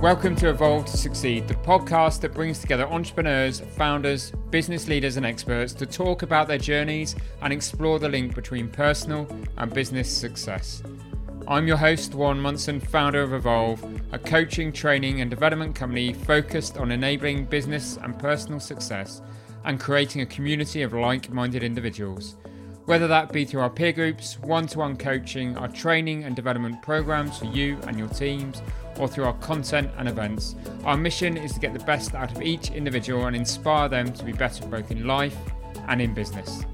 Welcome to Evolve to Succeed, the podcast that brings together entrepreneurs, founders, business leaders, and experts to talk about their journeys and explore the link between personal and business success. I'm your host, Warren Munson, founder of Evolve, a coaching, training, and development company focused on enabling business and personal success and creating a community of like minded individuals. Whether that be through our peer groups, one to one coaching, our training and development programs for you and your teams, or through our content and events, our mission is to get the best out of each individual and inspire them to be better both in life and in business.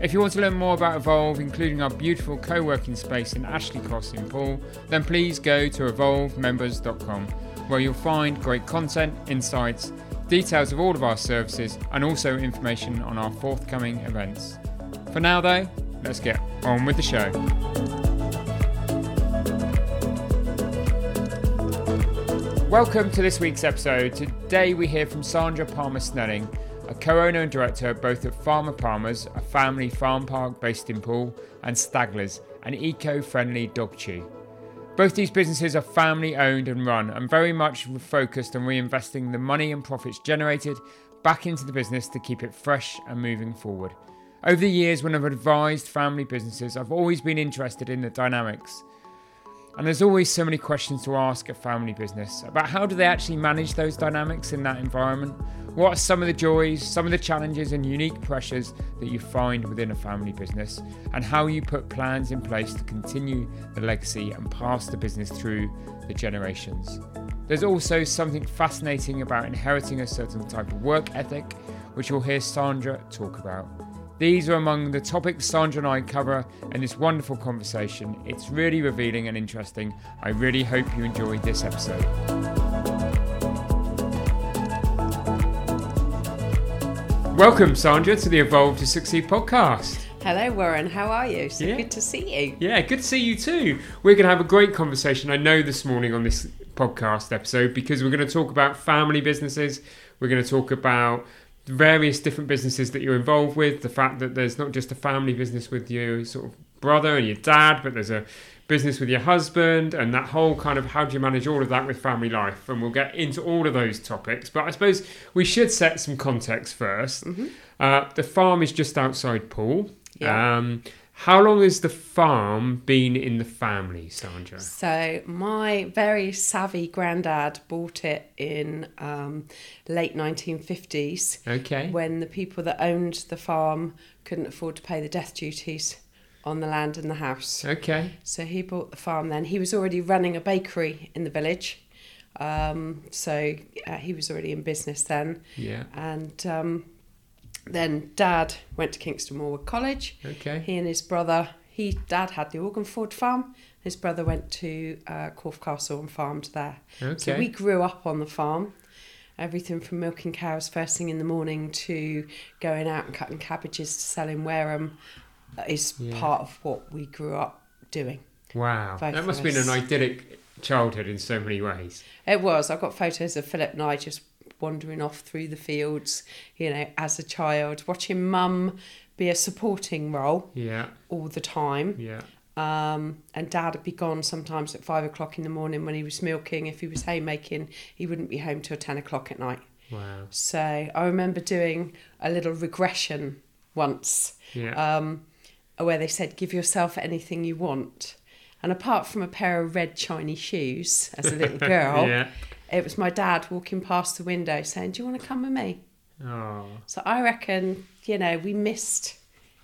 If you want to learn more about Evolve, including our beautiful co working space in Ashley Cross in Poole, then please go to evolvemembers.com where you'll find great content, insights, details of all of our services, and also information on our forthcoming events. For now, though, let's get on with the show. Welcome to this week's episode. Today we hear from Sandra Palmer Snelling, a co owner and director both at Farmer Palmer's, a family farm park based in Poole, and Stagler's, an eco friendly dog chew. Both these businesses are family owned and run and very much focused on reinvesting the money and profits generated back into the business to keep it fresh and moving forward. Over the years, when I've advised family businesses, I've always been interested in the dynamics and there's always so many questions to ask a family business about how do they actually manage those dynamics in that environment? What are some of the joys, some of the challenges and unique pressures that you find within a family business? And how you put plans in place to continue the legacy and pass the business through the generations. There's also something fascinating about inheriting a certain type of work ethic, which you'll hear Sandra talk about. These are among the topics Sandra and I cover in this wonderful conversation. It's really revealing and interesting. I really hope you enjoyed this episode. Welcome, Sandra, to the Evolve to Succeed podcast. Hello, Warren. How are you? So yeah. good to see you. Yeah, good to see you too. We're going to have a great conversation, I know, this morning on this podcast episode because we're going to talk about family businesses. We're going to talk about various different businesses that you're involved with. The fact that there's not just a family business with your sort of brother and your dad, but there's a business with your husband, and that whole kind of how do you manage all of that with family life. And we'll get into all of those topics. But I suppose we should set some context 1st mm-hmm. uh, the farm is just outside Poole. Yeah. Um, how long has the farm been in the family, Sandra? So, my very savvy granddad bought it in um, late 1950s. Okay. When the people that owned the farm couldn't afford to pay the death duties on the land and the house. Okay. So, he bought the farm then. He was already running a bakery in the village. Um, so, uh, he was already in business then. Yeah. And. Um, then dad went to Kingston Maurward College. Okay. He and his brother, he dad had the Organford farm. His brother went to uh, Corfe Castle and farmed there. Okay. So we grew up on the farm. Everything from milking cows first thing in the morning to going out and cutting cabbages to sell in Wareham is yeah. part of what we grew up doing. Wow. That must have been an idyllic childhood in so many ways. It was. I've got photos of Philip and I just wandering off through the fields, you know, as a child, watching mum be a supporting role yeah. all the time. Yeah. Um, and dad would be gone sometimes at five o'clock in the morning when he was milking. If he was haymaking, he wouldn't be home till 10 o'clock at night. Wow. So I remember doing a little regression once yeah. um, where they said, give yourself anything you want. And apart from a pair of red shiny shoes as a little girl, yeah it was my dad walking past the window saying, Do you want to come with me? Oh. So I reckon, you know, we missed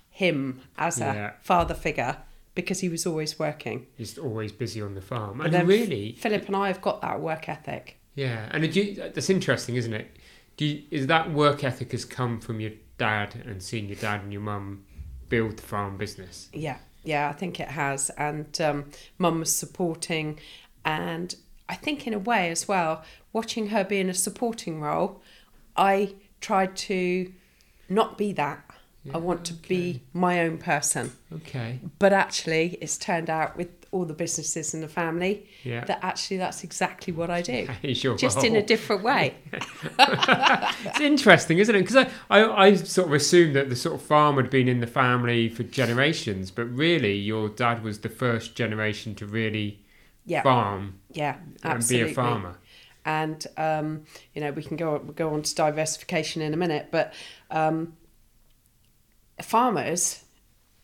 him as a yeah. father figure because he was always working. He's always busy on the farm. And, and really. Philip and I have got that work ethic. Yeah. And you, that's interesting, isn't it? Do you, is that work ethic has come from your dad and seeing your dad and your mum build the farm business? Yeah. Yeah, I think it has. And um, mum was supporting and I think in a way as well, watching her be in a supporting role, I tried to not be that. Yeah, I want to okay. be my own person. Okay. But actually, it's turned out with all the businesses and the family yeah. that actually that's exactly what I do. Just in a different way. it's interesting, isn't it? Because I, I, I sort of assumed that the sort of farm had been in the family for generations, but really your dad was the first generation to really yeah. farm yeah absolutely. and be a farmer and um, you know we can go go on to diversification in a minute, but um, farmers.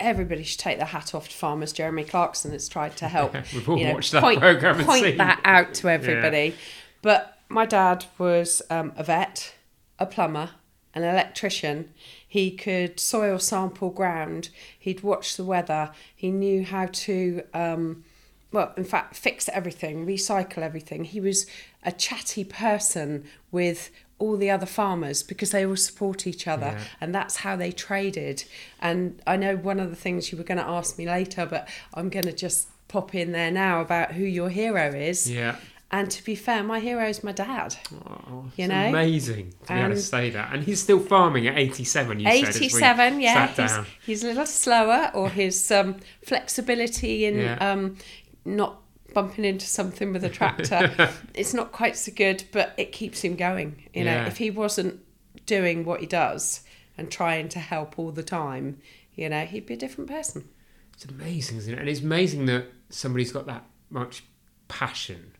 Everybody should take their hat off to farmers. Jeremy Clarkson has tried to help. We've all you know, watched that point, programme and point that out to everybody. But my dad was um, a vet, a plumber, an electrician. He could soil sample ground. He'd watch the weather. He knew how to, um, well, in fact, fix everything, recycle everything. He was a chatty person with all the other farmers because they all support each other Yeah. and that's how they traded. And I know one of the things you were going to ask me later, but I'm going to just pop in there now about who your hero is. Yeah. And to be fair, my hero is my dad. Oh, You know? amazing to be able to say that. And he's still farming at 87, you said. as we 87, yeah. Sat He's, he's a little slower, or his um, flexibility in Yeah. um, not bumping into something with a tractor, it's not quite so good, but it keeps him going. You know, Yeah. if he wasn't doing what he does and trying to help all the time, you know, he'd be a different person. It's amazing, isn't it? And it's amazing that somebody's got that much passion.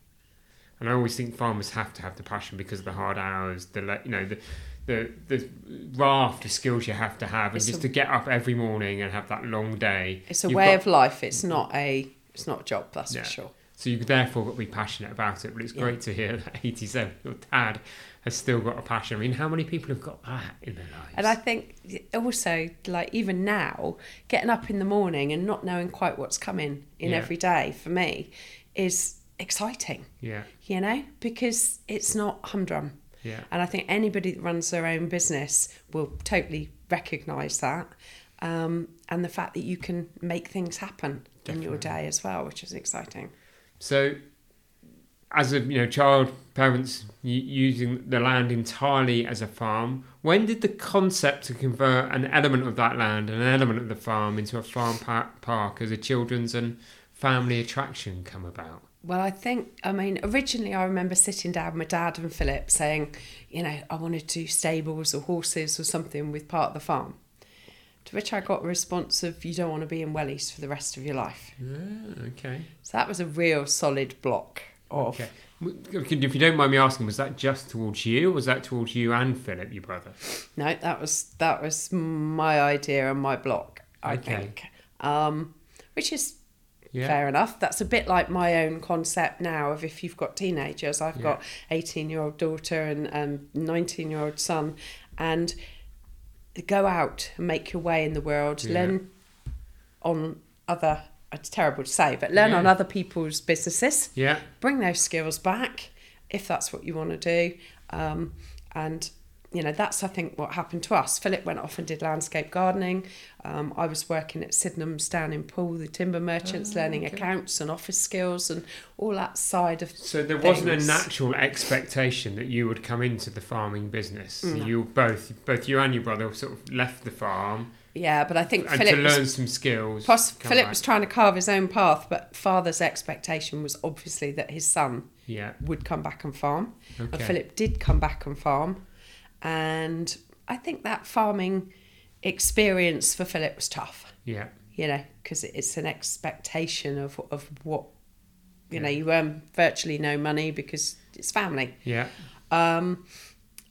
And I always think farmers have to have the passion because of the hard hours, the you know the the the raft of skills you have to have, and It's just a- to get up every morning and have that long day. It's a way got- of life. It's not a. It's not a job. That's Yeah. for sure. So you've therefore got to be passionate about it. But it's Yeah. great to hear that 87 your dad has still got a passion. I mean, how many people have got that in their lives? And I think also, like even now, getting up in the morning and not knowing quite what's coming in Yeah. every day for me is exciting, yeah, you know, because it's not humdrum. yeah, And I think anybody that runs their own business will totally recognise that. Um, and the fact that you can make things happen in your day as well, which is exciting. So, as a you know, child parents y- using the land entirely as a farm, when did the concept to convert an element of that land and an element of the farm into a farm pa- park as a children's and family attraction come about? Well, I think, I mean, originally I remember sitting down with my dad and Philip saying, you know, I wanted to do stables or horses or something with part of the farm. To which I got a response of, you don't want to be in wellies for the rest of your life. Yeah, okay. So that was a real solid block of. Okay. If you don't mind me asking, was that just towards you, or was that towards you and Philip, your brother? No, that was that was my idea and my block, I Okay. think. Um, which is Yeah. fair enough. That's a bit like my own concept now of if you've got teenagers. I've Yeah. got 18 year old daughter and and 19 year old son, and go out and make your way in the world. Yeah. Learn on other. It's terrible to say, but learn on other people's businesses. Yeah. Bring those skills back if that's what you want to do, um, and you know that's I think what happened to us. Philip went off and did landscape gardening. Um, I was working at Sydenham's down in Poole, the timber merchants, Oh, learning okay. accounts and office skills and all that side of. So there wasn't a natural expectation that you would come into the farming business. No. You both, both you and your brother, sort of left the farm Yeah, but I think and Philip to was learn some skills. Plus, Philip back. was trying to carve his own path, but father's expectation was obviously that his son yeah, would come back and farm. okay, And Philip did come back and farm. And I think that farming experience for Philip was tough, yeah, you know, because it's an expectation of, of what, you know, you earn virtually no money because it's family. yeah, Um,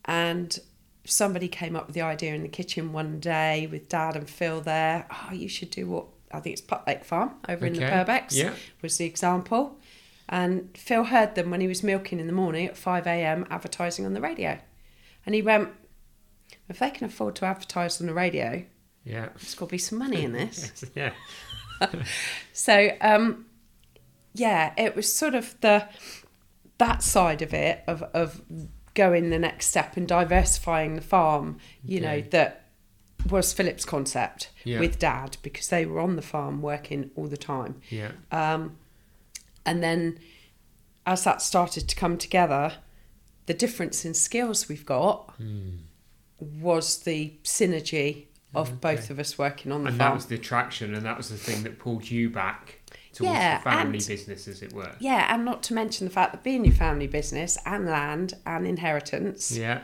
and somebody came up with the idea in the kitchen one day with Dad and Phil there. Oh, you should do what I think it's Putlake Farm over in the Okay, Purbecks yeah. was the example. And Phil heard them when he was milking in the morning at 5 a.m. advertising on the radio. And he went, if they can afford to advertise on the radio, yeah, there's got to be some money in this. yeah, So um, yeah, it was sort of the that side of it of of going the next step and diversifying the farm. You know that was Philip's concept Yeah. with Dad because they were on the farm working all the time. yeah, Um, and then as that started to come together, the difference in skills we've got hmm. was the synergy of both of us working on the and that was the attraction, and that was the thing that pulled you back towards Yeah, the family and- business, as it were. Yeah, and not to mention the fact that being your family business and land and inheritance, Yeah,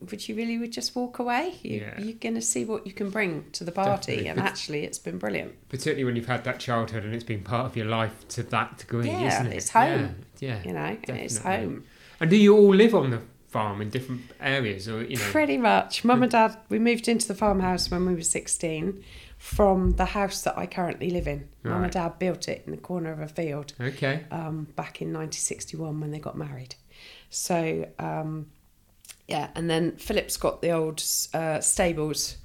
would you really would just walk away? You, Yeah. You're going to see what you can bring to the party, Definitely. and actually, it's been brilliant. particularly when you've had that childhood and it's been part of your life to that degree, Yeah, isn't it? it's home. Yeah, yeah. You know, it's home. And do you all live on the farm in different areas, or you know? Pretty much. Mum and Dad, we moved into the farmhouse when we were 16 from the house that I currently live in. Mum and Dad built it in the corner of a field Okay. um, back in 1961 when they got married. So, um, yeah, and then Philip's got the old uh, stables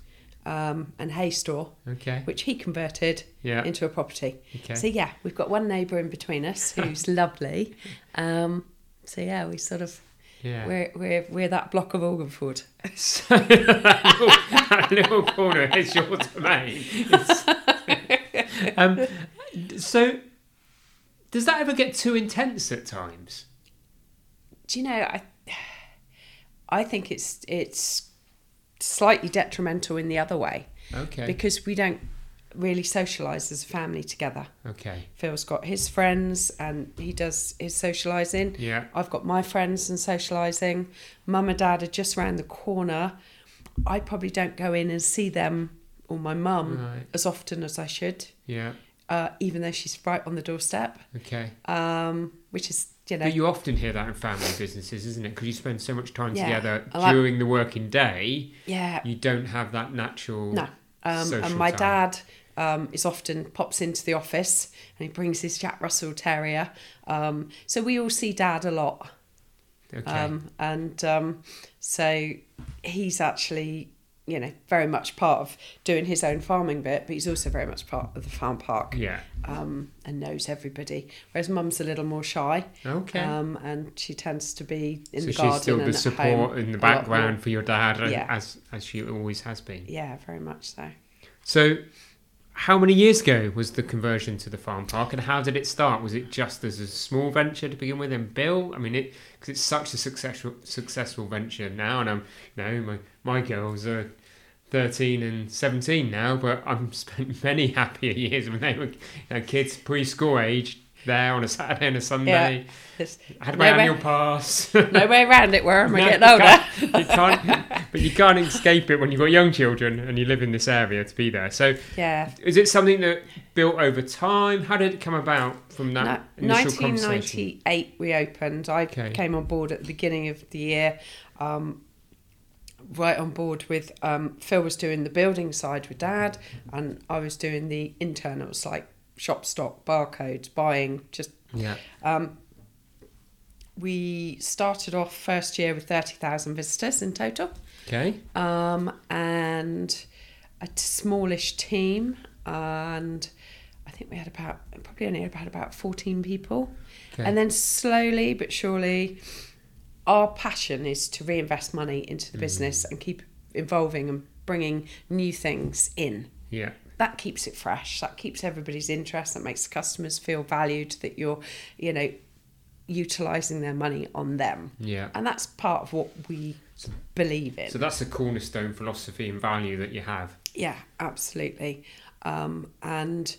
um, and hay store, Okay. which he converted Yeah. into a property. Okay. So, yeah, we've got one neighbour in between us who's lovely. Um, so, yeah, we sort of, Yeah. we're, we're, we're that block of Organford. So that, little, that little corner is your domain. Um, so, does that ever get too intense at times? do you know i i think it's it's slightly detrimental in the other way Okay. because we don't really socialize as a family together okay. phil's got his friends and he does his socializing Yeah. i've got my friends and socializing mum and dad are just around the corner i probably don't go in and see them or my mum Right. as often as i should Yeah. uh, even though she's right on the doorstep Okay. um, which is you know But you often hear that in family businesses, isn't it? Because you spend so much time Yeah. together like- during the working day, yeah you don't have that natural. No. Um, and my time. dad um, is often pops into the office and he brings his Jack Russell Terrier. Um, so we all see dad a lot. Okay. Um, and um, so he's actually, you know, very much part of doing his own farming bit, but he's also very much part of the farm park yeah. um, and knows everybody. Whereas mum's a little more shy. Okay. Um, and she tends to be in so the she's garden still and the at support home in the a lot more. background for your dad, Yeah. as as she always has been. Yeah, very much so. So, how many years ago was the conversion to the farm park, and how did it start? Was it just as a small venture to begin with and built? I mean, it because it's such a successful successful venture now, and I'm you know my my girls are. 13 and 17 now, but I've spent many happier years when they were you know, kids preschool age there on a Saturday and a Sunday. There's I had my annual pass. no way around it where I'm No, getting you older. can't- You can't, but you can't escape it when you've got young children and you live in this area to be there. So, Yeah. is it something that built over time? How did it come about from that No, initial conversation? 1998 we opened. I Okay. came on board at the beginning of the year. Um, right on board with um, Phil was doing the building side with Dad, and I was doing the internals like shop stock, barcodes, buying. Just Yeah. um, we started off first year with thirty thousand visitors in total Okay. um, and a smallish team, and I think we had about probably only about about fourteen people, Okay. and then slowly but surely, our passion is to reinvest money into the business and keep evolving and bringing new things in. Yeah. That keeps it fresh. That keeps everybody's interest. That makes customers feel valued. That you're, you know, utilizing their money on them, Yeah. and that's part of what we believe in. So that's a cornerstone philosophy and value that you have. Yeah, absolutely. Um, and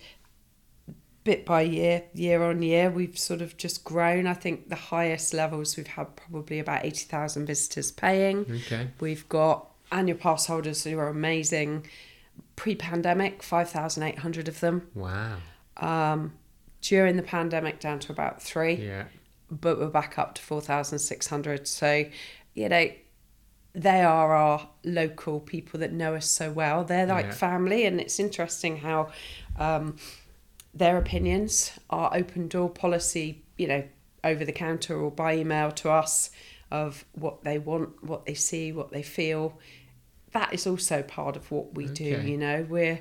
bit by year, year on year, we've sort of just grown. I think the highest levels we've had probably about 80,000 visitors paying. Okay. We've got annual pass holders who are amazing. Pre pandemic, 5,800 of them. Wow. Um, during the pandemic, down to about three Yeah. but we're back up to 4,600. So, you know, they are our local people that know us so well. They're like Yeah. family, and it's interesting how um, their opinions, our open door policy, you know, over the counter or by email to us of what they want, what they see, what they feel. That is also part of what we do. You know, we're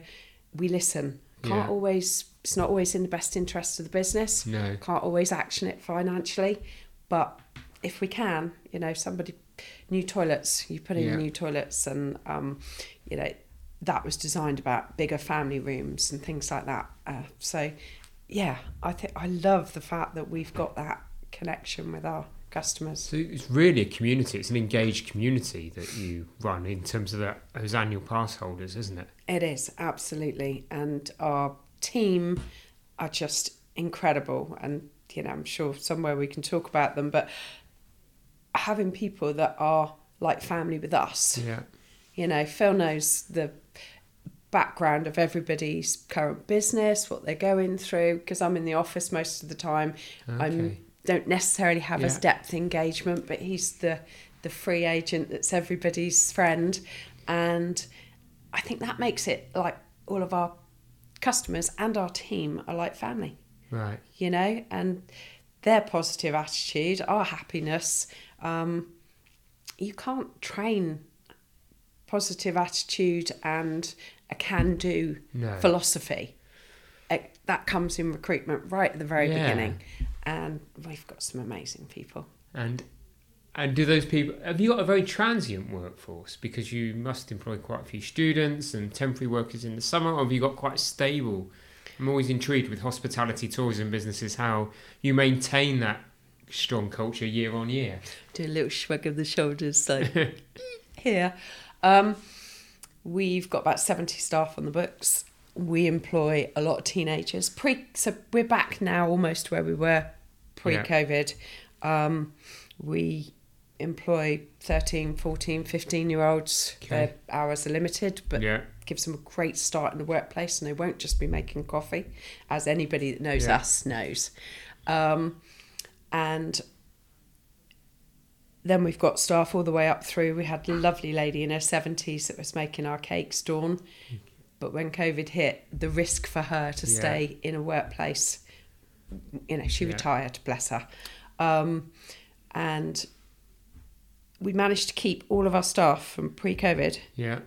we listen. Can't Yeah. always. It's not always in the best interest of the business No. can't always action it financially, but if we can, you know, somebody new toilets, you put in Yeah. new toilets, and um, you know, that was designed about bigger family rooms and things like that. Uh, so, yeah, I think I love the fact that we've got that connection with our customers. So it's really a community. It's an engaged community that you run in terms of that, those annual pass holders, isn't it? It is absolutely, and our team are just incredible. And you know, I'm sure somewhere we can talk about them, but having people that are like family with us. Yeah. You know, Phil knows the background of everybody's current business, what they're going through, because I'm in the office most of the time. I'm Okay. Don't necessarily have as depth engagement, but he's the the free agent that's everybody's friend, and I think that makes it like all of our customers and our team are like family, Right. you know, and their positive attitude, our happiness. Um, you can't train positive attitude and a can-do No. philosophy. It, that comes in recruitment right at the very Yeah. beginning, and we've got some amazing people. And and do those people have you got a very transient workforce because you must employ quite a few students and temporary workers in the summer, or have you got quite stable? I'm always intrigued with hospitality, tourism businesses how you maintain that strong culture year on year. Do a little shrug of the shoulders, so here. Um, we've got about seventy staff on the books. We employ a lot of teenagers. Pre, so we're back now almost where we were pre-COVID. Um, we employ 13, 14, 15 year olds. Okay. Their hours are limited, but yeah, gives them a great start in the workplace and they won't just be making coffee, as anybody that knows Yeah. us knows. Um, and then we've got staff all the way up through. We had a lovely lady in her 70s that was making our cakes, Dawn. But when COVID hit, the risk for her to Yeah. stay in a workplace, you know, she Yeah. retired, bless her. Um, and we managed to keep all of our staff from pre COVID yeah,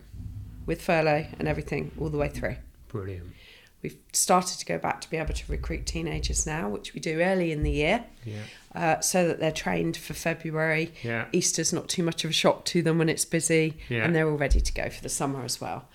with furlough and everything all the way through. brilliant. We've started to go back to be able to recruit teenagers now, which we do early in the year, Yeah, uh, so that they're trained for February. yeah, Easter's not too much of a shock to them when it's busy, Yeah. and they're all ready to go for the summer as well.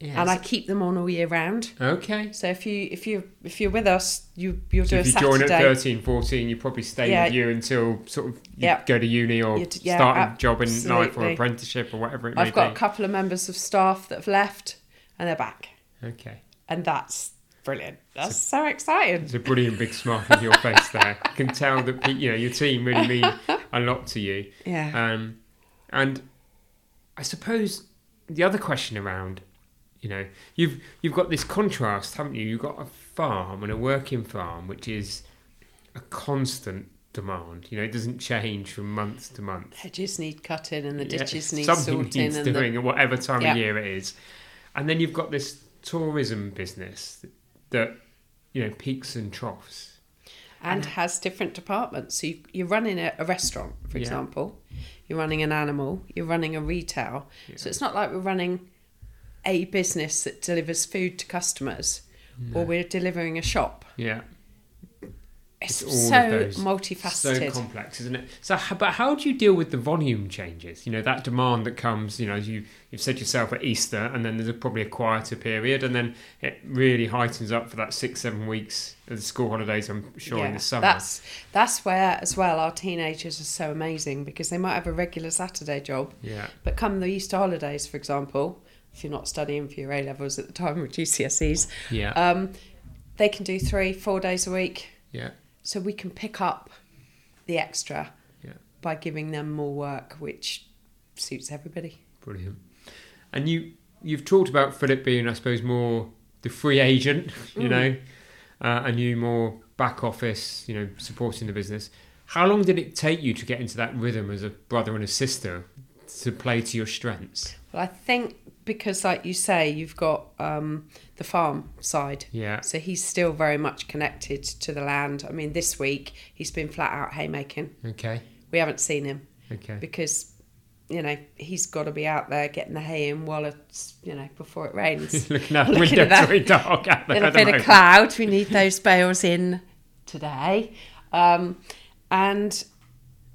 Yeah. And I keep them on all year round. okay. So if you if you if you're with us, you you'll So do if a you join at 13, 14, you probably stay Yeah. with you until sort of Yeah. go to uni or You'd- yeah, start a job in life or apprenticeship or whatever it may I've got be. a couple of members of staff that have left, and they're back, Okay. and that's brilliant. That's so exciting. It's a brilliant big smile on your face there. You can tell that you know your team really mean a lot to you. Yeah. Um, and I suppose the other question around, you know, you've you've got this contrast, haven't you? You've got a farm and a working farm, which is a constant demand. You know, it doesn't change from month to month. Hedges need cutting, and the Yeah, ditches need something sorting, needs and the doing at whatever time Yeah. of year it is. And then you've got this tourism business that you know peaks and troughs. and has different departments. So you, you're running a, a restaurant, for Yeah. example, you're running an animal, you're running a retail. So it's not like we're running a business that delivers food to customers or we're delivering a shop. Yeah. It's, It's so multifaceted. So complex, isn't it? So, but how do you deal with the volume changes? You know, that demand that comes. You know, you you've said yourself at Easter, and then there's a, probably a quieter period, and then it really heightens up for that six seven weeks of the school holidays. I'm sure in the summer. That's that's where as well our teenagers are so amazing because they might have a regular Saturday job, yeah, but come the Easter holidays, for example, if you're not studying for your A levels at the time or GCSEs, yeah, um, they can do three, four days a week. yeah, So we can pick up the extra Yeah. by giving them more work, which suits everybody. brilliant. And you you've talked about Philip being, I suppose, more the free agent. You Mm. know, uh, and you more back office. You know, supporting the business. How long did it take you to get into that rhythm as a brother and a sister to play to your strengths? Well, I think because, like you say, you've got um, the farm side. Yeah. So he's still very much connected to the land. I mean, this week he's been flat out haymaking. Okay. We haven't seen him Okay. because, you know, he's got to be out there getting the hay in while it's, you know, before it rains. Looking out the window, it's very dark out there. little bit of cloud. We need those bales in today. Um, and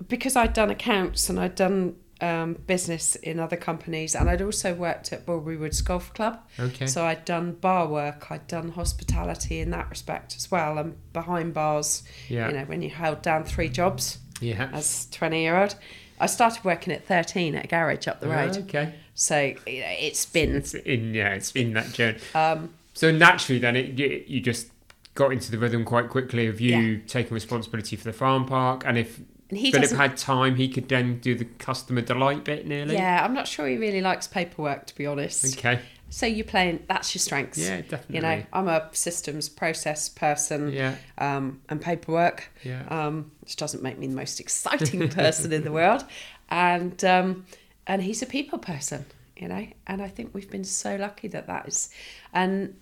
because I'd done accounts and I'd done um, business in other companies, and I'd also worked at Bulbury Woods Golf Club. Okay. So I'd done bar work, I'd done hospitality in that respect as well, and behind bars, Yeah. you know, when you held down three jobs yeah. as 20 year old. I started working at 13 at a garage up the road. Okay. So you know, it's been It's in yeah, it's in that journey. um, So naturally, then it you, you just got into the rhythm quite quickly of you Yeah. taking responsibility for the farm park, and if and he Philip had time, he could then do the customer delight bit nearly. Yeah, I'm not sure he really likes paperwork to be honest. Okay. So you're playing. That's your strengths. Yeah, definitely. You know, I'm a systems process person. Yeah. Um, and paperwork. Yeah. Um, which doesn't make me the most exciting person in the world. And um, and he's a people person. You know, and I think we've been so lucky that that is. And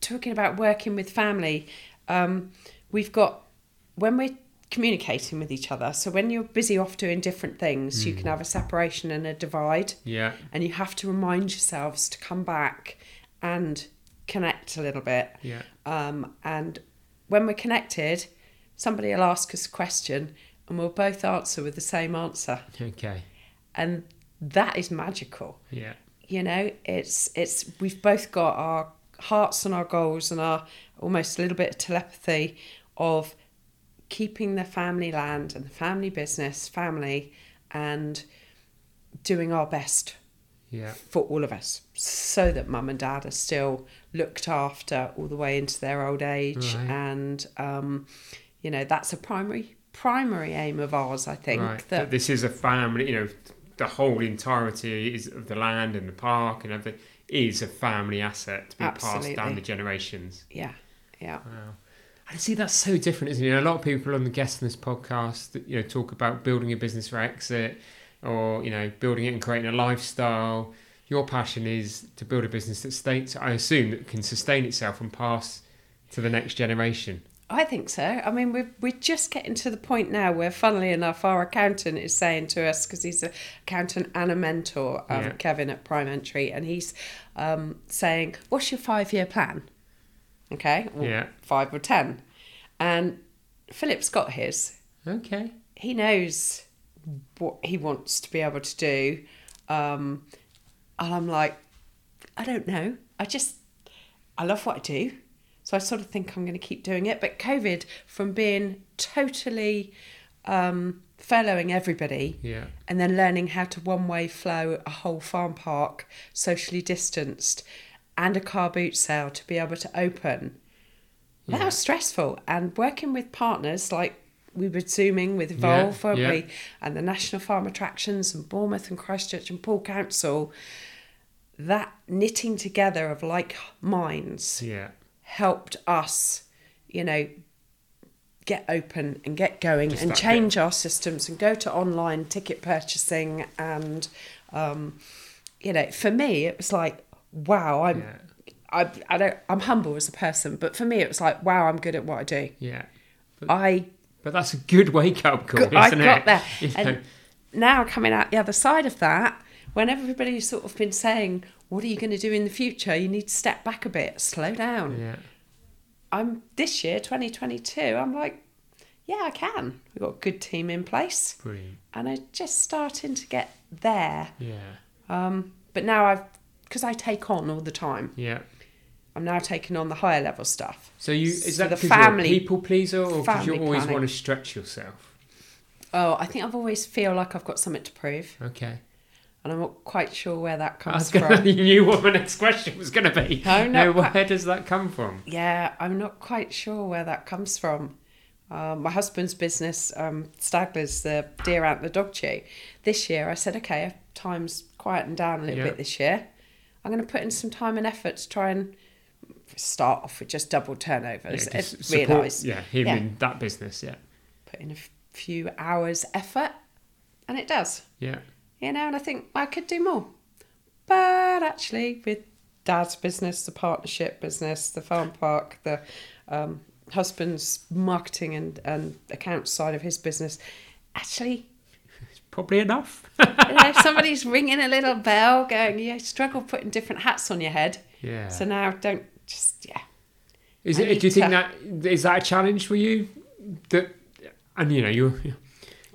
talking about working with family, um, we've got when we're communicating with each other. So when you're busy off doing different things, you can have a separation and a divide Yeah. and you have to remind yourselves to come back and connect a little bit. Yeah. Um, and when we're connected, somebody will ask us a question and we'll both answer with the same answer. Okay. And that is magical. Yeah. You know, it's it's we've both got our hearts and our goals and our almost a little bit of telepathy of keeping the family land and the family business family and doing our best Yeah. for all of us so that mum and dad are still looked after all the way into their old age Right. and um, you know that's a primary primary aim of ours i think right. that That this is a family. You know, the whole entirety is of the land and the park and everything is a family asset to be passed down the generations. yeah yeah Wow. And see, that's so different, isn't it? You know, a lot of people on the guests on this podcast, that, you know, talk about building a business for exit, or you know, building it and creating a lifestyle. Your passion is to build a business that states, I assume, that can sustain itself and pass to the next generation. I think so. I mean, we're, we're just getting to the point now where, funnily enough, our accountant is saying to us, because he's an accountant and a mentor, um, Yeah. Kevin at Prime Entry, and he's um, saying, What's your five year plan? Okay. Well, Yeah. Five or 10. And Philip's got his. Okay. He knows what he wants to be able to do. Um, and I'm like, I don't know. I just, I love what I do. So I sort of think I'm going to keep doing it. But COVID, from being totally um, furloughing everybody Yeah. and then learning how to one way flow a whole farm park socially distanced and a car boot sale to be able to open, that Yeah. was stressful. And working with partners like we were zooming with Evolve, Yeah, weren't yeah. we? And the National Farm Attractions and Bournemouth and Christchurch and Poole Council, that knitting together of like minds Yeah. helped us, you know, get open and get going Just and that bit. change our systems and go to online ticket purchasing and um, you know, for me it was like, wow, I'm Yeah. I, I don't I'm humble as a person, but for me it was like, wow, I'm good at what I do. Yeah. I But that's a good wake up call, I isn't got it? there. You know? And now coming out the other side of that, when everybody's sort of been saying, What are you going to do in the future? You need to step back a bit, slow down. yeah. I'm this year, 2022, I'm like, yeah, I can. We've got a good team in place. Brilliant. And I'm just starting to get there. Yeah. Um, but now I've, because I take on all the time, Yeah. I'm now taking on the higher level stuff. So you is So that the family- you're a people pleaser or because you always planning. want to stretch yourself? Oh, I think I've always feel like I've got something to prove. Okay. And I'm not quite sure where that comes gonna, from. you knew what my next question was going to be. No, no, where does that come from? Yeah, I'm not quite sure where that comes from. Um, my husband's business, um, the Deer Antler Dog Chew. This year, I said, okay, time's quieting down a little Yeah. bit this year. I'm going to put in some time and effort to try and start off with just double turnovers. Yeah, just support- realise, yeah, him Yeah. in that business. Yeah. put in a few hours effort, and it does. Yeah. You know, and I think I could do more. But actually, with dad's business, the partnership business, the farm park, the um, husband's marketing and, and account side of his business, actually, Probably enough. you know, if somebody's ringing a little bell going, you struggle putting different hats on your head. yeah. So now don't just, yeah. Is I it? Do you think that is that a challenge for you? That and you know you're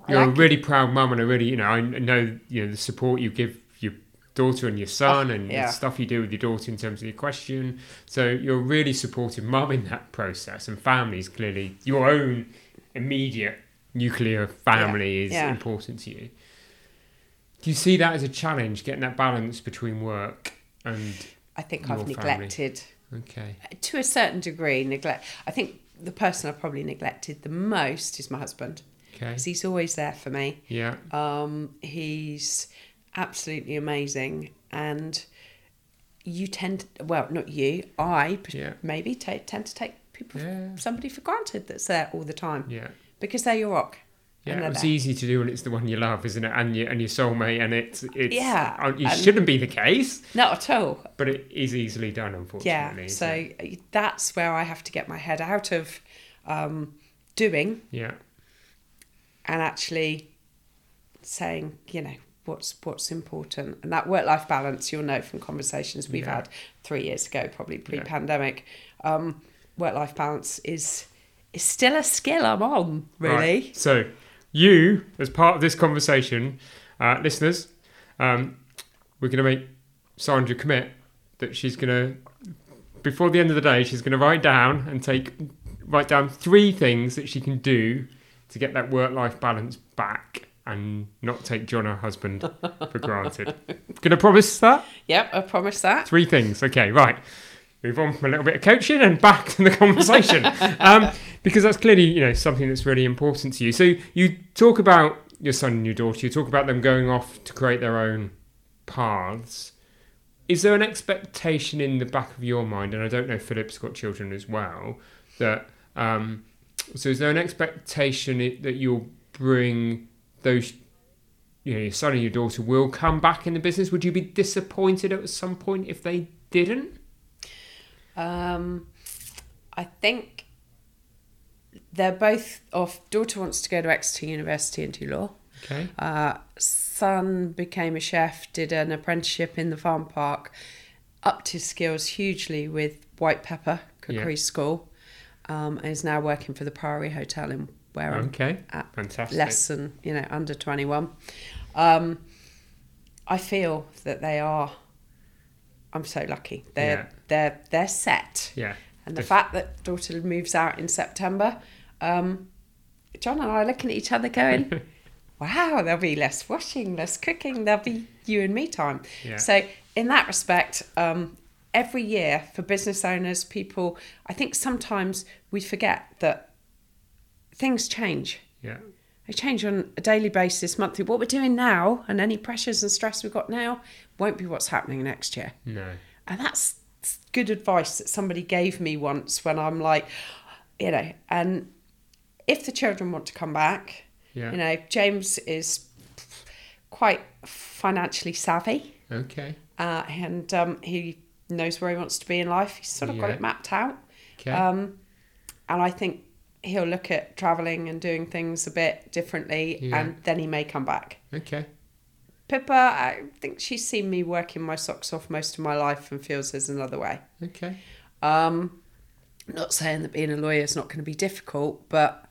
you're a like it. really proud mum and a really you know I know you know the support you give your daughter and your oh, son and yeah. the stuff you do with your daughter in terms of your question. So you're a really supportive mum in that process, and families clearly your own immediate nuclear family is yeah. important to you. Do you see that as a challenge, getting that balance between work and I think I've family. neglected okay? to a certain degree neglect i think the person i've probably neglected the most is my husband Okay. because he's always there for me Yeah. um, he's absolutely amazing and you tend, well, not you, I Yeah. maybe ta tend to take people, Yeah. somebody for granted that's there all the time Yeah. Because they're your rock. Yeah, it's there. easy to do when it's the one you love, isn't it? And your and your soulmate, and it's it's Yeah, uh, It and- shouldn't be the case, Not at all. but it is easily done, unfortunately. Yeah. So that's where I have to get my head out of um, doing yeah, and actually saying, you know, what's what's important. And that work life balance, you'll know from conversations we've Yeah. had three years ago, probably pre pandemic. Um, work life balance is is still a skill I'm on, really. Right. So you, as part of this conversation, uh, listeners, um, we're going to make Sandra commit that she's going to, before the end of the day, she's going to write down and take write down three things that she can do to get that work life balance back and not take John, her husband, for granted. Can I promise that? Yep, I promise that. Three things. Okay, right. Move on from a little bit of coaching and back to the conversation, um, because that's clearly you know something that's really important to you. So you talk about your son and your daughter. You talk about them going off to create their own paths. Is there an expectation in the back of your mind? And I don't know Philip's got children as well. That um, so is there an expectation that you'll bring those you know, your son and your daughter will come back in the business. Would you be disappointed at some point if they didn't? Um, I think they're both off. Daughter wants to go to Exeter University and do law. Okay. Uh, son became a chef, did an apprenticeship in the farm park, upped his skills hugely with White Pepper Cookery Yeah. School, um, and is now working for the Priory Hotel in Wareham. Okay. at Fantastic. less than you know under 21 um i feel that they are i'm so lucky they're Yeah. they're they're set Yeah. and the Def- fact that daughter moves out in september um john and i are looking at each other going wow there'll be less washing less cooking there'll be you and me time Yeah. so in that respect um every year for business owners people i think sometimes we forget that things change Yeah. they change on a daily basis, monthly. What we're doing now and any pressures and stress we've got now won't be what's happening next year. No. And that's good advice that somebody gave me once when I'm like, you know, and if the children want to come back, Yeah. you know, James is quite financially savvy Okay. uh, and um, he knows where he wants to be in life. He's sort of got it mapped out. Okay. Um, and I think he'll look at travelling and doing things a bit differently, Yeah. and then he may come back. okay. Pippa, I think she's seen me working my socks off most of my life and feels there's another way. Okay. Um, not saying that being a lawyer is not going to be difficult, but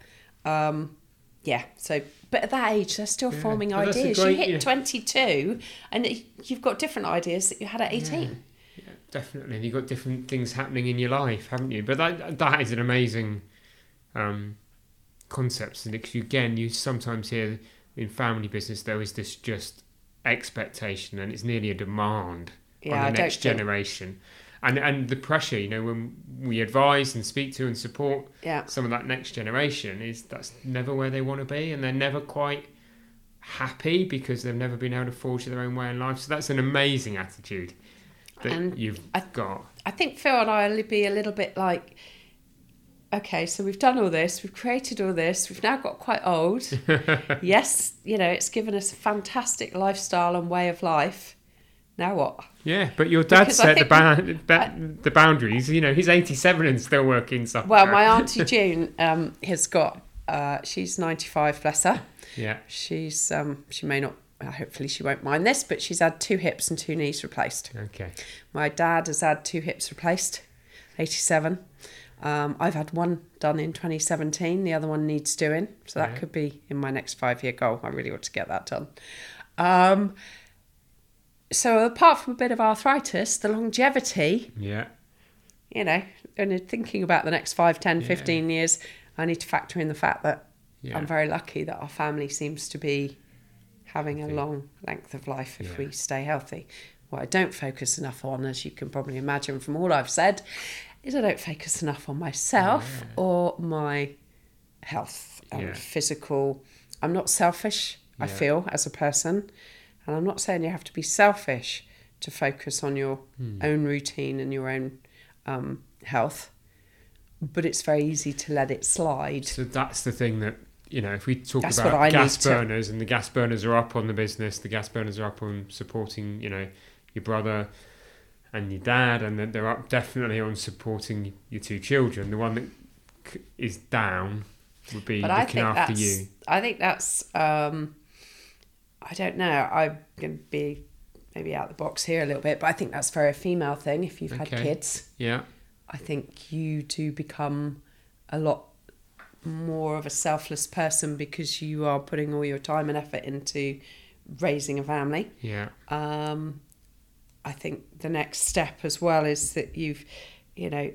um, yeah. So, but at that age, they're still Yeah. forming But ideas. great- you hit yeah. 22, and you've got different ideas that you had at 18. Yeah, definitely. You've got different things happening in your life, haven't you? But that that is an amazing um, concept. And because again, you sometimes hear in family business there is this just expectation, and it's nearly a demand Yeah, on the don't next think- generation. And and the pressure, you know, when we advise and speak to and support Yeah. some of that next generation, is that's never where they want to be, and they're never quite happy because they've never been able to forge their own way in life. So that's an amazing attitude that And you've I- got. I think Phil and I will be a little bit like, okay, so we've done all this, we've created all this, we've now got quite old. yes, you know, it's given us a fantastic lifestyle and way of life. Now what? Yeah, but your dad Because set the, ba- ba- the boundaries. You know, he's 87 and still working somewhere. Well, my auntie June um, has got. Uh, she's ninety five, bless her. Yeah, She's um, she may not. uh, Hopefully, she won't mind this, but she's had two hips and two knees replaced. okay. My dad has had two hips replaced, 87. Um, I've had one done in 2017. The other one needs doing. So that Yeah. could be in my next five year goal. I really want to get that done. Um, so, apart from a bit of arthritis, the longevity, Yeah, you know, and thinking about the next 5, 10, 15 years, I need to factor in the fact that yeah. I'm very lucky that our family seems to be having a long length of life if Yeah. we stay healthy. What I don't focus enough on, as you can probably imagine from all I've said, is I don't focus enough on myself or my health and Yeah. physical. I'm not selfish, I feel, as a person. And I'm not saying you have to be selfish to focus on your own routine and your own um, health. But it's very easy to let it slide. So that's the thing that you know. If we talk That's about gas to- burners and the gas burners are up on the business, the gas burners are up on supporting you know your brother and your dad, and they're up definitely on supporting your two children. The one that is down would be But I looking think after you. I think that's um, I don't know. I'm going to be maybe out the box here a little bit, but I think that's very a female thing. If you've had kids, Yeah, I think you do become a lot more of a selfless person because you are putting all your time and effort into raising a family. yeah, Um, I think the next step as well is that you've, you know,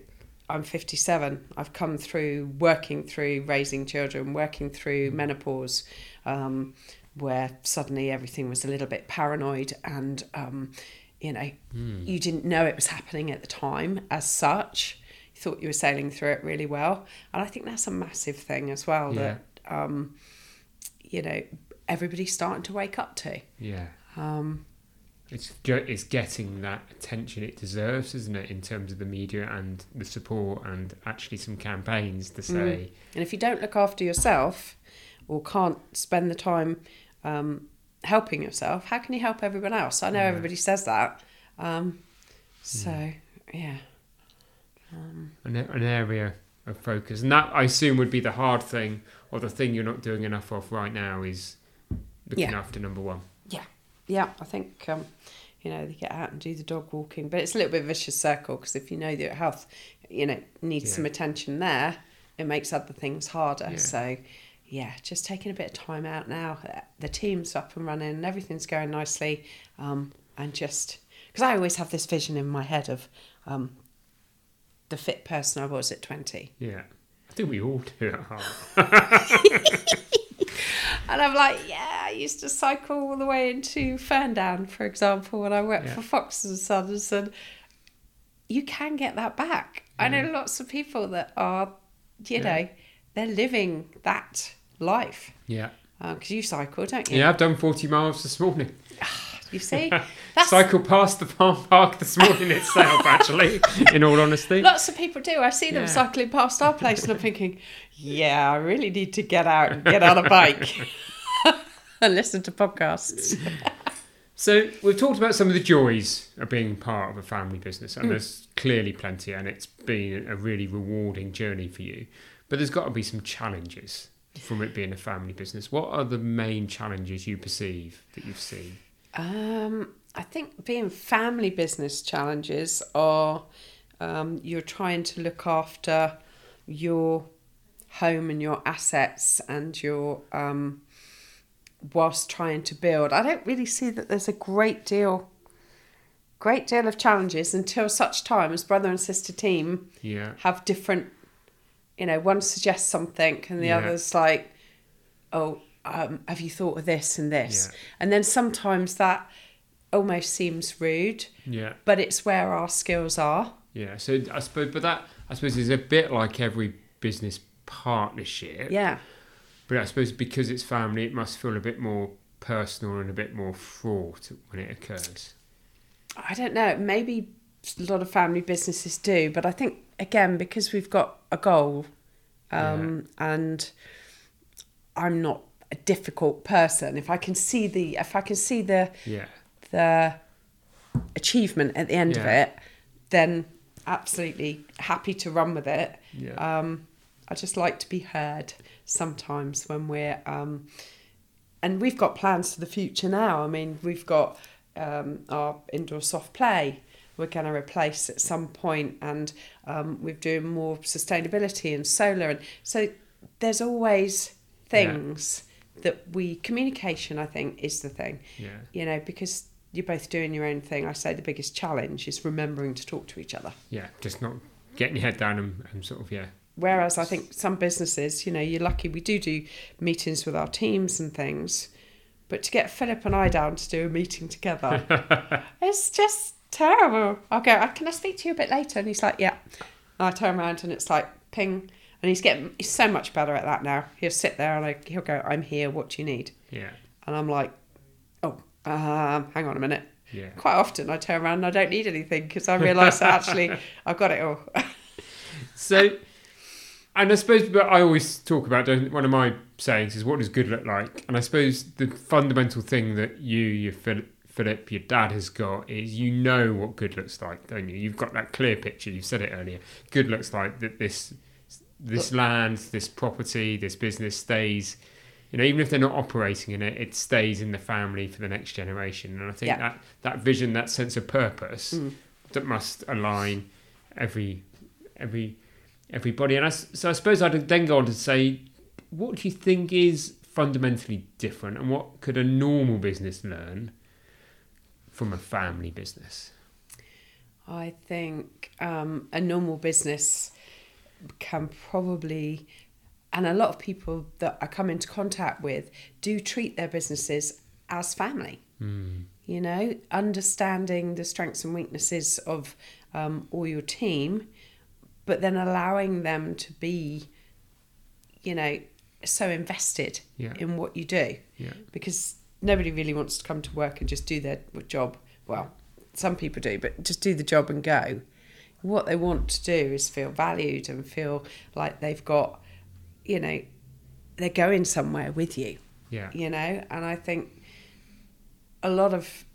I'm 57. I've come through working through raising children, working through menopause, um, where suddenly everything was a little bit paranoid and, um, you know, you didn't know it was happening at the time as such. You thought you were sailing through it really well. And I think that's a massive thing as well Yeah. that, um, you know, everybody's starting to wake up to. yeah. Um, It's it's getting that attention it deserves, isn't it? In terms of the media and the support, and actually some campaigns to say, And if you don't look after yourself or can't spend the time um, helping yourself, how can you help everyone else? I know Yeah. everybody says that. Um, so, yeah. an, an area of focus, and that I assume would be the hard thing, or the thing you're not doing enough of right now is looking Yeah. after number one. Yeah. Yeah. I think, um, you know, they get out and do the dog walking, but it's a little bit of a vicious circle because if you know that your health, you know, needs Yeah. some attention there, it makes other things harder. Yeah. So, yeah, just taking a bit of time out now. The team's up and running and everything's going nicely. Um, and just because I always have this vision in my head of um, the fit person I was at 20. Yeah, I think we all do at heart. And I'm like, yeah, I used to cycle all the way into Ferndown, for example, when I worked Yeah. for Fox and Sons, and you can get that back. I know lots of people that are, you Yeah. know, they're living that life. Yeah, uh, Because you cycle, don't you? yeah, I've done forty miles this morning. Ah, you see, Cycled past the farm park this morning itself. Actually, in all honesty, lots of people do. I see them Yeah. cycling past our place, and I'm thinking, yeah, I really need to get out and get on a bike and listen to podcasts. So we've talked about some of the joys of being part of a family business, and hmm. there's clearly plenty, and it's been a really rewarding journey for you. But there's got to be some challenges from it being a family business. What are the main challenges you perceive that you've seen? Um, I think being family business challenges are um, you're trying to look after your home and your assets and your um, whilst trying to build. I don't really see that there's a great deal, great deal of challenges until such time as brother and sister team Yeah, have different. You know, one suggests something and the Yeah. other's like, "Oh, um, have you thought of this and this?" Yeah. And then sometimes that almost seems rude, yeah, but it's where our skills are. yeah. So I suppose, but that I suppose is a bit like every business partnership. Yeah, But I suppose because it's family, it must feel a bit more personal and a bit more fraught when it occurs. I don't know. Maybe a lot of family businesses do, but I think again because we've got a goal, um, and I'm not a difficult person. If I can see the, if I can see the Yeah, the achievement at the end of it, then absolutely happy to run with it. yeah, Um, I just like to be heard sometimes when we're, um, and we've got plans for the future now. I mean, we've got um, our indoor soft play. We're going to replace at some point, and um, we're doing more sustainability and solar, and so there's always things that we communication. I think is the thing yeah. you know, because you're both doing your own thing. I say the biggest challenge is remembering to talk to each other. Yeah, just not getting your head down and, and sort of yeah, Whereas I think some businesses, you know, you're lucky we do do meetings with our teams and things, but to get Philip and I down to do a meeting together, it's just terrible. I'll go, "Uh, can I speak to you a bit later? And he's like, yeah. And I turn around and it's like, ping. And he's getting, he's so much better at that now. He'll sit there and I, he'll go, I'm here, what do you need? yeah, And I'm like, oh, um, hang on a minute. Yeah. Quite often I turn around and I don't need anything because I realise that actually I've got it all. So, and I suppose, but I always talk about don't- one of my sayings is what does good look like, and I suppose the fundamental thing that you, your Philip, Philip, your dad has got is you know what good looks like, don't you? You've got that clear picture. You said it earlier. Good looks like that this this land, this property, this business stays. You know, even if they're not operating in it, it stays in the family for the next generation. And I think Yeah. that that vision, that sense of purpose, Mm. that must align every every everybody. And I so I suppose I'd then go on to say, what do you think is fundamentally different, and what could a normal business learn from a family business? I think um, a normal business can probably, and a lot of people that I come into contact with do treat their businesses as family. You know, understanding the strengths and weaknesses of um, all your team, but then allowing them to be, you know, so invested Yeah. in what you do Yeah, because nobody really wants to come to work and just do their job. Well, some people do, but just do the job and go. What they want to do is feel valued and feel like they've got, you know, they're going somewhere with you, yeah, you know. And I think a lot of,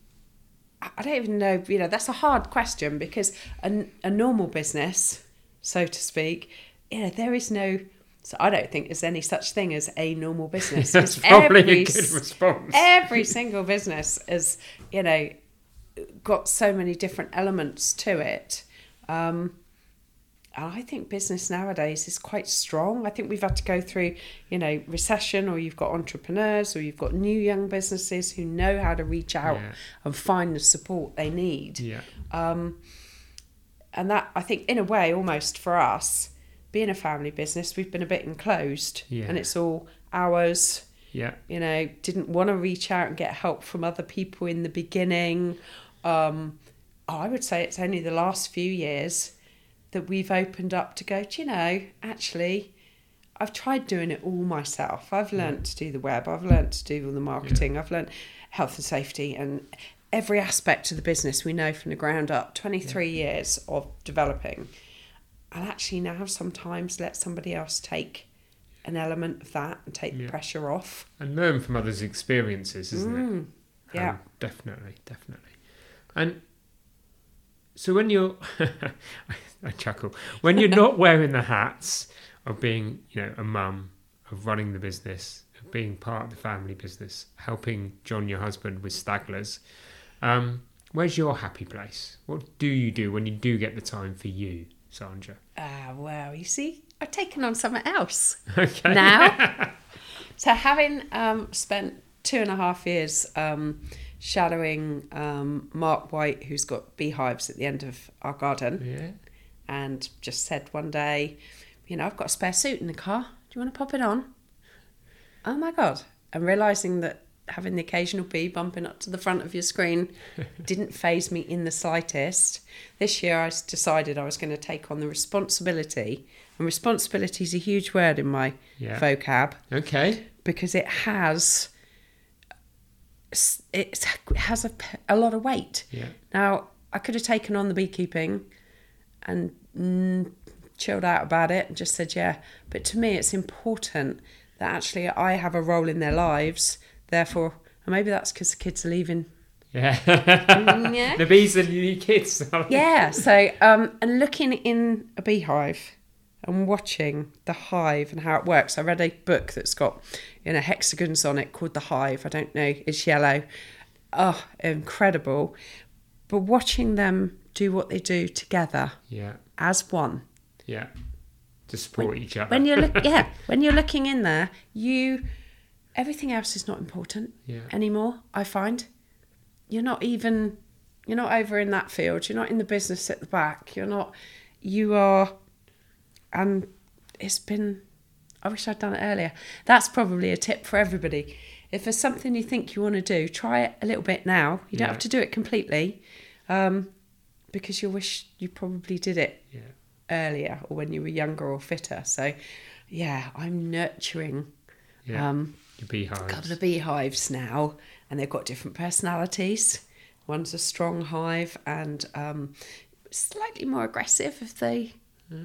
I don't even know, you know, that's a hard question because a, a normal business, so to speak, you know, there is no. So I don't think there's any such thing as a normal business. that's probably every a good response. every single business has you know got so many different elements to it um, and I think business nowadays is quite strong. I think we've had to go through, you know, recession, or you've got entrepreneurs, or you've got new young businesses who know how to reach out Yeah. and find the support they need. Yeah, Um, and that, I think, in a way, almost for us, being a family business, we've been a bit enclosed, Yeah. and it's all ours yeah, you know, didn't want to reach out and get help from other people in the beginning. Um, I would say it's only the last few years that we've opened up to go, do you know, actually, I've tried doing it all myself. I've learnt to do the web, I've learnt to do all the marketing, I've learnt health and safety and every aspect of the business we know from the ground up. 23 years of developing. And actually now sometimes let somebody else take an element of that and take Yeah. the pressure off. and learn from others' experiences, isn't it? Mm, yeah. Um, definitely, definitely. And so when you're, I chuckle, when you're not wearing the hats of being, you know, a mum, of running the business, of being part of the family business, helping John, your husband, with Staglers, um, where's your happy place? What do you do when you do get the time for you, Sandra? Ah, well, you see, I've taken on something else Okay. now. so, having um, spent two and a half years um, shadowing um, Mark White, who's got beehives at the end of our garden, Yeah. and just said one day, you know, I've got a spare suit in the car. Do you want to pop it on? Oh my God. And realising that having the occasional bee bumping up to the front of your screen didn't faze me in the slightest. This year I decided I was going to take on the responsibility, and responsibility is a huge word in my Yeah. vocab Okay. because it has it has a, a lot of weight. Yeah. Now, I could have taken on the beekeeping and mm, chilled out about it and just said, yeah. But to me, it's important that actually I have a role in their lives. Therefore, and maybe that's because the kids are leaving. Yeah. yeah. the bees are new kids. Yeah. So, um, and looking in a beehive and watching the hive and how it works. I read a book that's got, you know, hexagons on it called The Hive. I don't know, it's yellow. Oh, incredible. But watching them do what they do together Yeah. as one. Yeah. To support each other. When you're look, yeah, when you're looking in there, you everything else is not important Yeah. anymore. I find you're not even you're not over in that field. You're not in the business at the back. You're not. You are, and it's been. I wish I'd done it earlier. That's probably a tip for everybody. If there's something you think you want to do, try it a little bit now. You don't Yeah. have to do it completely, um, because you'll wish you probably did it Yeah. earlier or when you were younger or fitter. So, yeah, I'm nurturing Yeah. um, Your a beehives. couple of beehives now, and they've got different personalities. One's a strong hive and um, slightly more aggressive if they,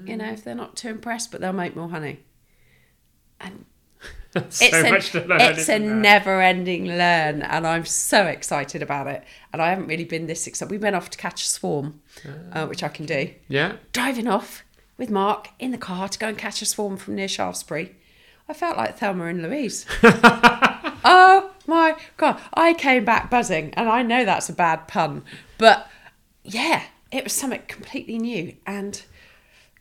you know, if they're not too impressed, but they'll make more honey. And so it's a, much to learn. it's a never-ending learn, and I'm so excited about it. And I haven't really been this excited. We went off to catch a swarm, uh, which I can do. yeah. Driving off with Mark in the car to go and catch a swarm from near Shaftesbury. I felt like Thelma and Louise. oh my god! I came back buzzing, and I know that's a bad pun, but yeah, it was something completely new and.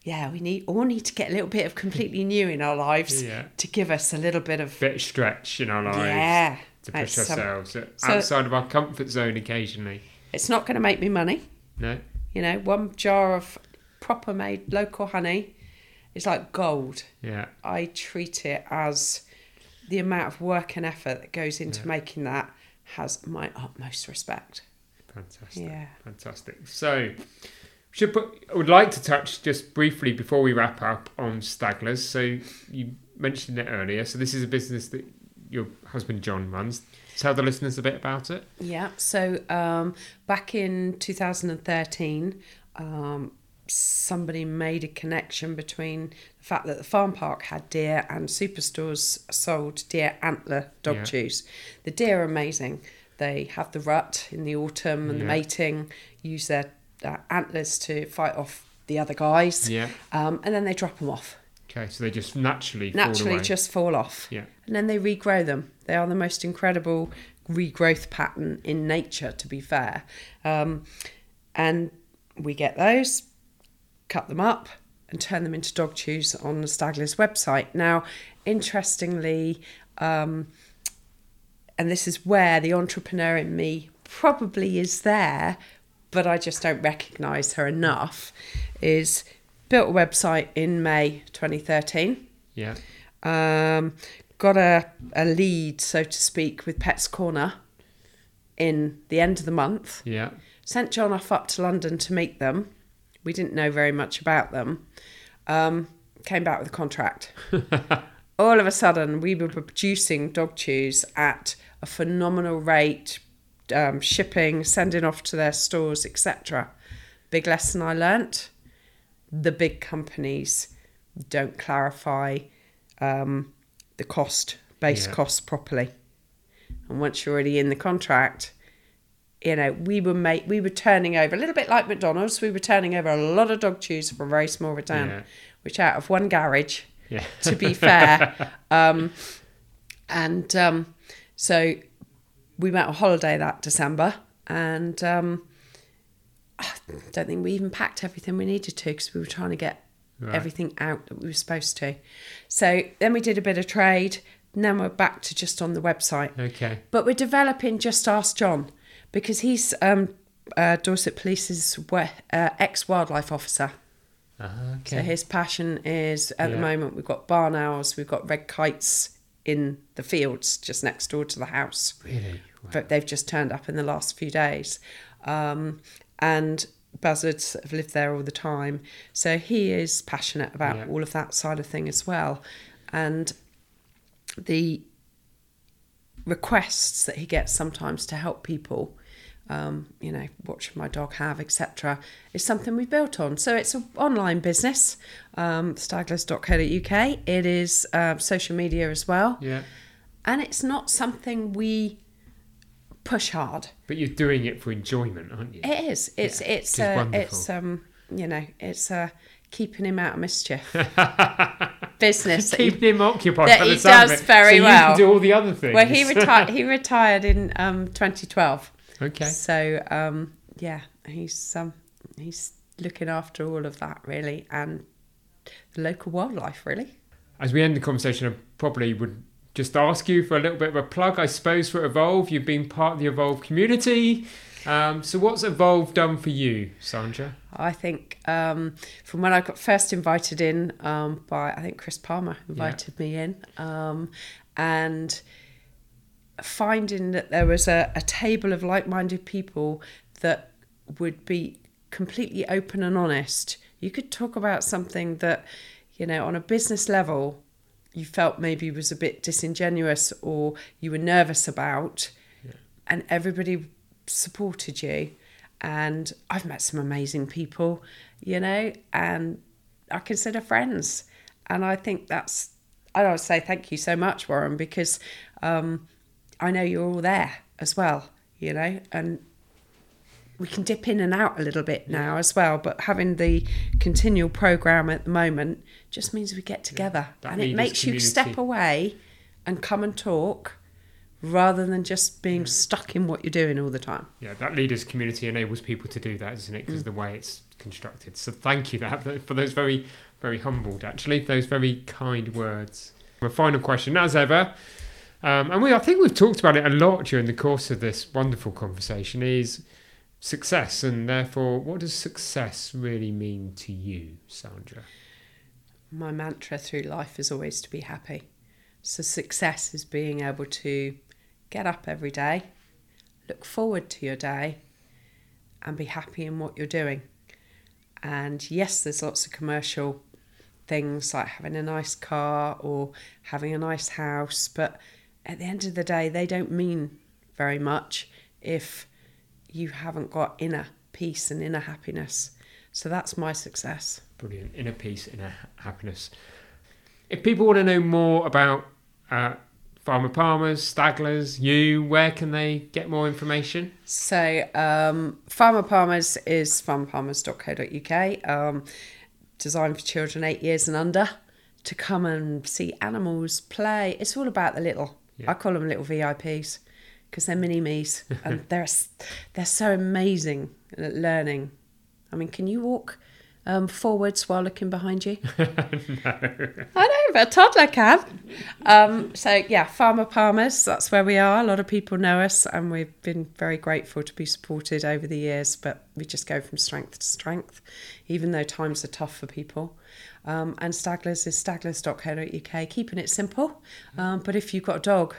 Yeah, we need all need to get a little bit of completely new in our lives Yeah. to give us a little bit of Bit of stretch in our lives yeah. to push ourselves so- outside of our comfort zone occasionally. it's not going to make me money. No. You know, one jar of proper made local honey is like gold. Yeah. I treat it as the amount of work and effort that goes into making that has my utmost respect. Fantastic. Yeah. Fantastic. So, should put. I would like to touch just briefly before we wrap up on Staglers. So you mentioned it earlier. So this is a business that your husband John runs. Tell the listeners a bit about it. Yeah. So um, back in 2013, um, somebody made a connection between the fact that the farm park had deer and superstores sold deer antler dog Yeah. chews. The deer are amazing. They have the rut in the autumn and the mating, use their uh, antlers to fight off the other guys, Yeah. um, and then they drop them off. Okay. So they just naturally fall Naturally, away. just fall off. Yeah. And then they regrow them. They are the most incredible regrowth pattern in nature, to be fair. Um, and we get those, cut them up, and turn them into dog chews on the Staglers website. Now, interestingly, um, and this is where the entrepreneur in me probably is there, but I just don't recognise her enough, is built a website in May 2013 Yeah. um, got a, a lead, so to speak, with Pets Corner in the end of the month. Yeah. Sent John off up to London to meet them. We didn't know very much about them. Um, came back with a contract. All of a sudden, we were producing dog chews at a phenomenal rate, um, shipping, sending off to their stores, etc. Big lesson I learnt: the big companies don't clarify um, the cost, base Yeah. costs properly. And once you're already in the contract, you know, we were make, we were turning over a little bit like McDonald's. We were turning over a lot of dog chews for a very small return, Yeah. which out of one garage, Yeah. to be fair. um, and um, so we went on holiday that December, and um, I don't think we even packed everything we needed to because we were trying to get Right. everything out that we were supposed to. So then we did a bit of trade. Now we're back to just on the website. Okay. But we're developing Just Ask John because he's um, uh, Dorset Police's we- uh, ex wildlife officer. Ah, So his passion is at the moment we've got barn owls, we've got red kites in the fields just next door to the house. Really? Wow. But they've just turned up in the last few days. Um, and buzzards have lived there all the time. So he is passionate about Yeah. all of that side of thing as well. And the requests that he gets sometimes to help people, um, you know, what should my dog have, etc., is something we've built on. So it's an online business, um, staglers.co.uk. It is uh, social media as well. Yeah. And it's not something we push hard. But you're doing it for enjoyment, aren't you? It is. It's Yeah, it's uh, it's um you know it's uh keeping him out of mischief. Business. that he- Keeping him occupied. that he does very so well. You can do all the other things. well, he retired. He retired in um 2012. Okay. So um yeah, he's um he's looking after all of that really and the local wildlife really. As we end the conversation, I probably would just ask you for a little bit of a plug, I suppose, for Evolve. You've been part of the Evolve community. Um, so, what's Evolve done for you, Sandra? I think um, from when I got first invited in um, by I think Chris Palmer invited me in, um, and finding that there was a, a table of like-minded people that would be completely open and honest. You could talk about something that you know on a business level you felt maybe was a bit disingenuous or you were nervous about, and everybody supported you. And I've met some amazing people, you know, and I consider friends. And I think that's, I would say thank you so much, Warren, because um, I know you're all there as well, you know, and we can dip in and out a little bit now as well. But having the continual program at the moment just means we get together, that and it makes you step away and come and talk, rather than just being stuck in what you're doing all the time. Yeah, that leaders community enables people to do that, isn't it? Because mm. the way it's constructed. So thank you that for those very, very humbled, actually, those very kind words. A final question, as ever, um, and we I think we've talked about it a lot during the course of this wonderful conversation. Is success, and therefore, what does success really mean to you, Sandra? My mantra through life is always to be happy. So success is being able to get up every day, look forward to your day, and be happy in what you're doing. And yes, there's lots of commercial things like having a nice car or having a nice house, but at the end of the day, they don't mean very much if you haven't got inner peace and inner happiness. So that's my success. Brilliant. Inner peace, inner happiness. If people want to know more about uh, Farmer Palmers, Staglers, you, where can they get more information? So, um, Farmer Palmers is farmerpalmers.co.uk, um, designed for children eight years and under to come and see animals play. It's all about the little. Yeah. I call them little VIPs because they're mini me's and they're they're so amazing at learning. I mean, can you walk um, forwards while looking behind you? no. I know, but a toddler can. Um, so yeah, Farmer Palmers, that's where we are. A lot of people know us, and we've been very grateful to be supported over the years. But we just go from strength to strength, even though times are tough for people. Um, and Staglers is staglers.co.uk, keeping it simple. Um, but if you've got a dog,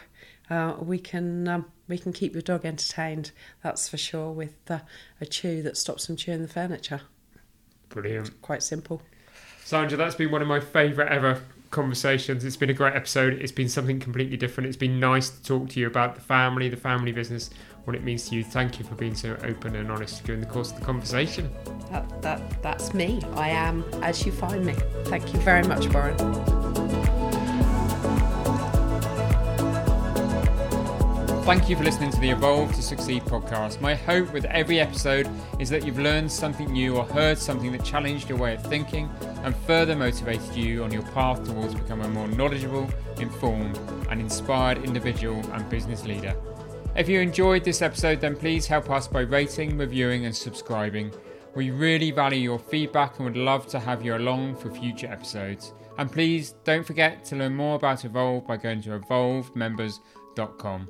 uh, we can um, we can keep your dog entertained. That's for sure. With uh, a chew that stops them chewing the furniture. Brilliant. Quite simple. Sandra, that's been one of my favourite ever conversations. It's been a great episode. It's been something completely different. It's been nice to talk to you about the family, the family business, what it means to you. Thank you for being so open and honest during the course of the conversation. That, that that's me. I am as you find me. Thank you very much, Warren. Thank you for listening to the Evolve to Succeed podcast. My hope with every episode is that you've learned something new or heard something that challenged your way of thinking and further motivated you on your path towards becoming a more knowledgeable, informed, and inspired individual and business leader. If you enjoyed this episode, then please help us by rating, reviewing, and subscribing. We really value your feedback and would love to have you along for future episodes. And please don't forget to learn more about Evolve by going to evolvemembers.com.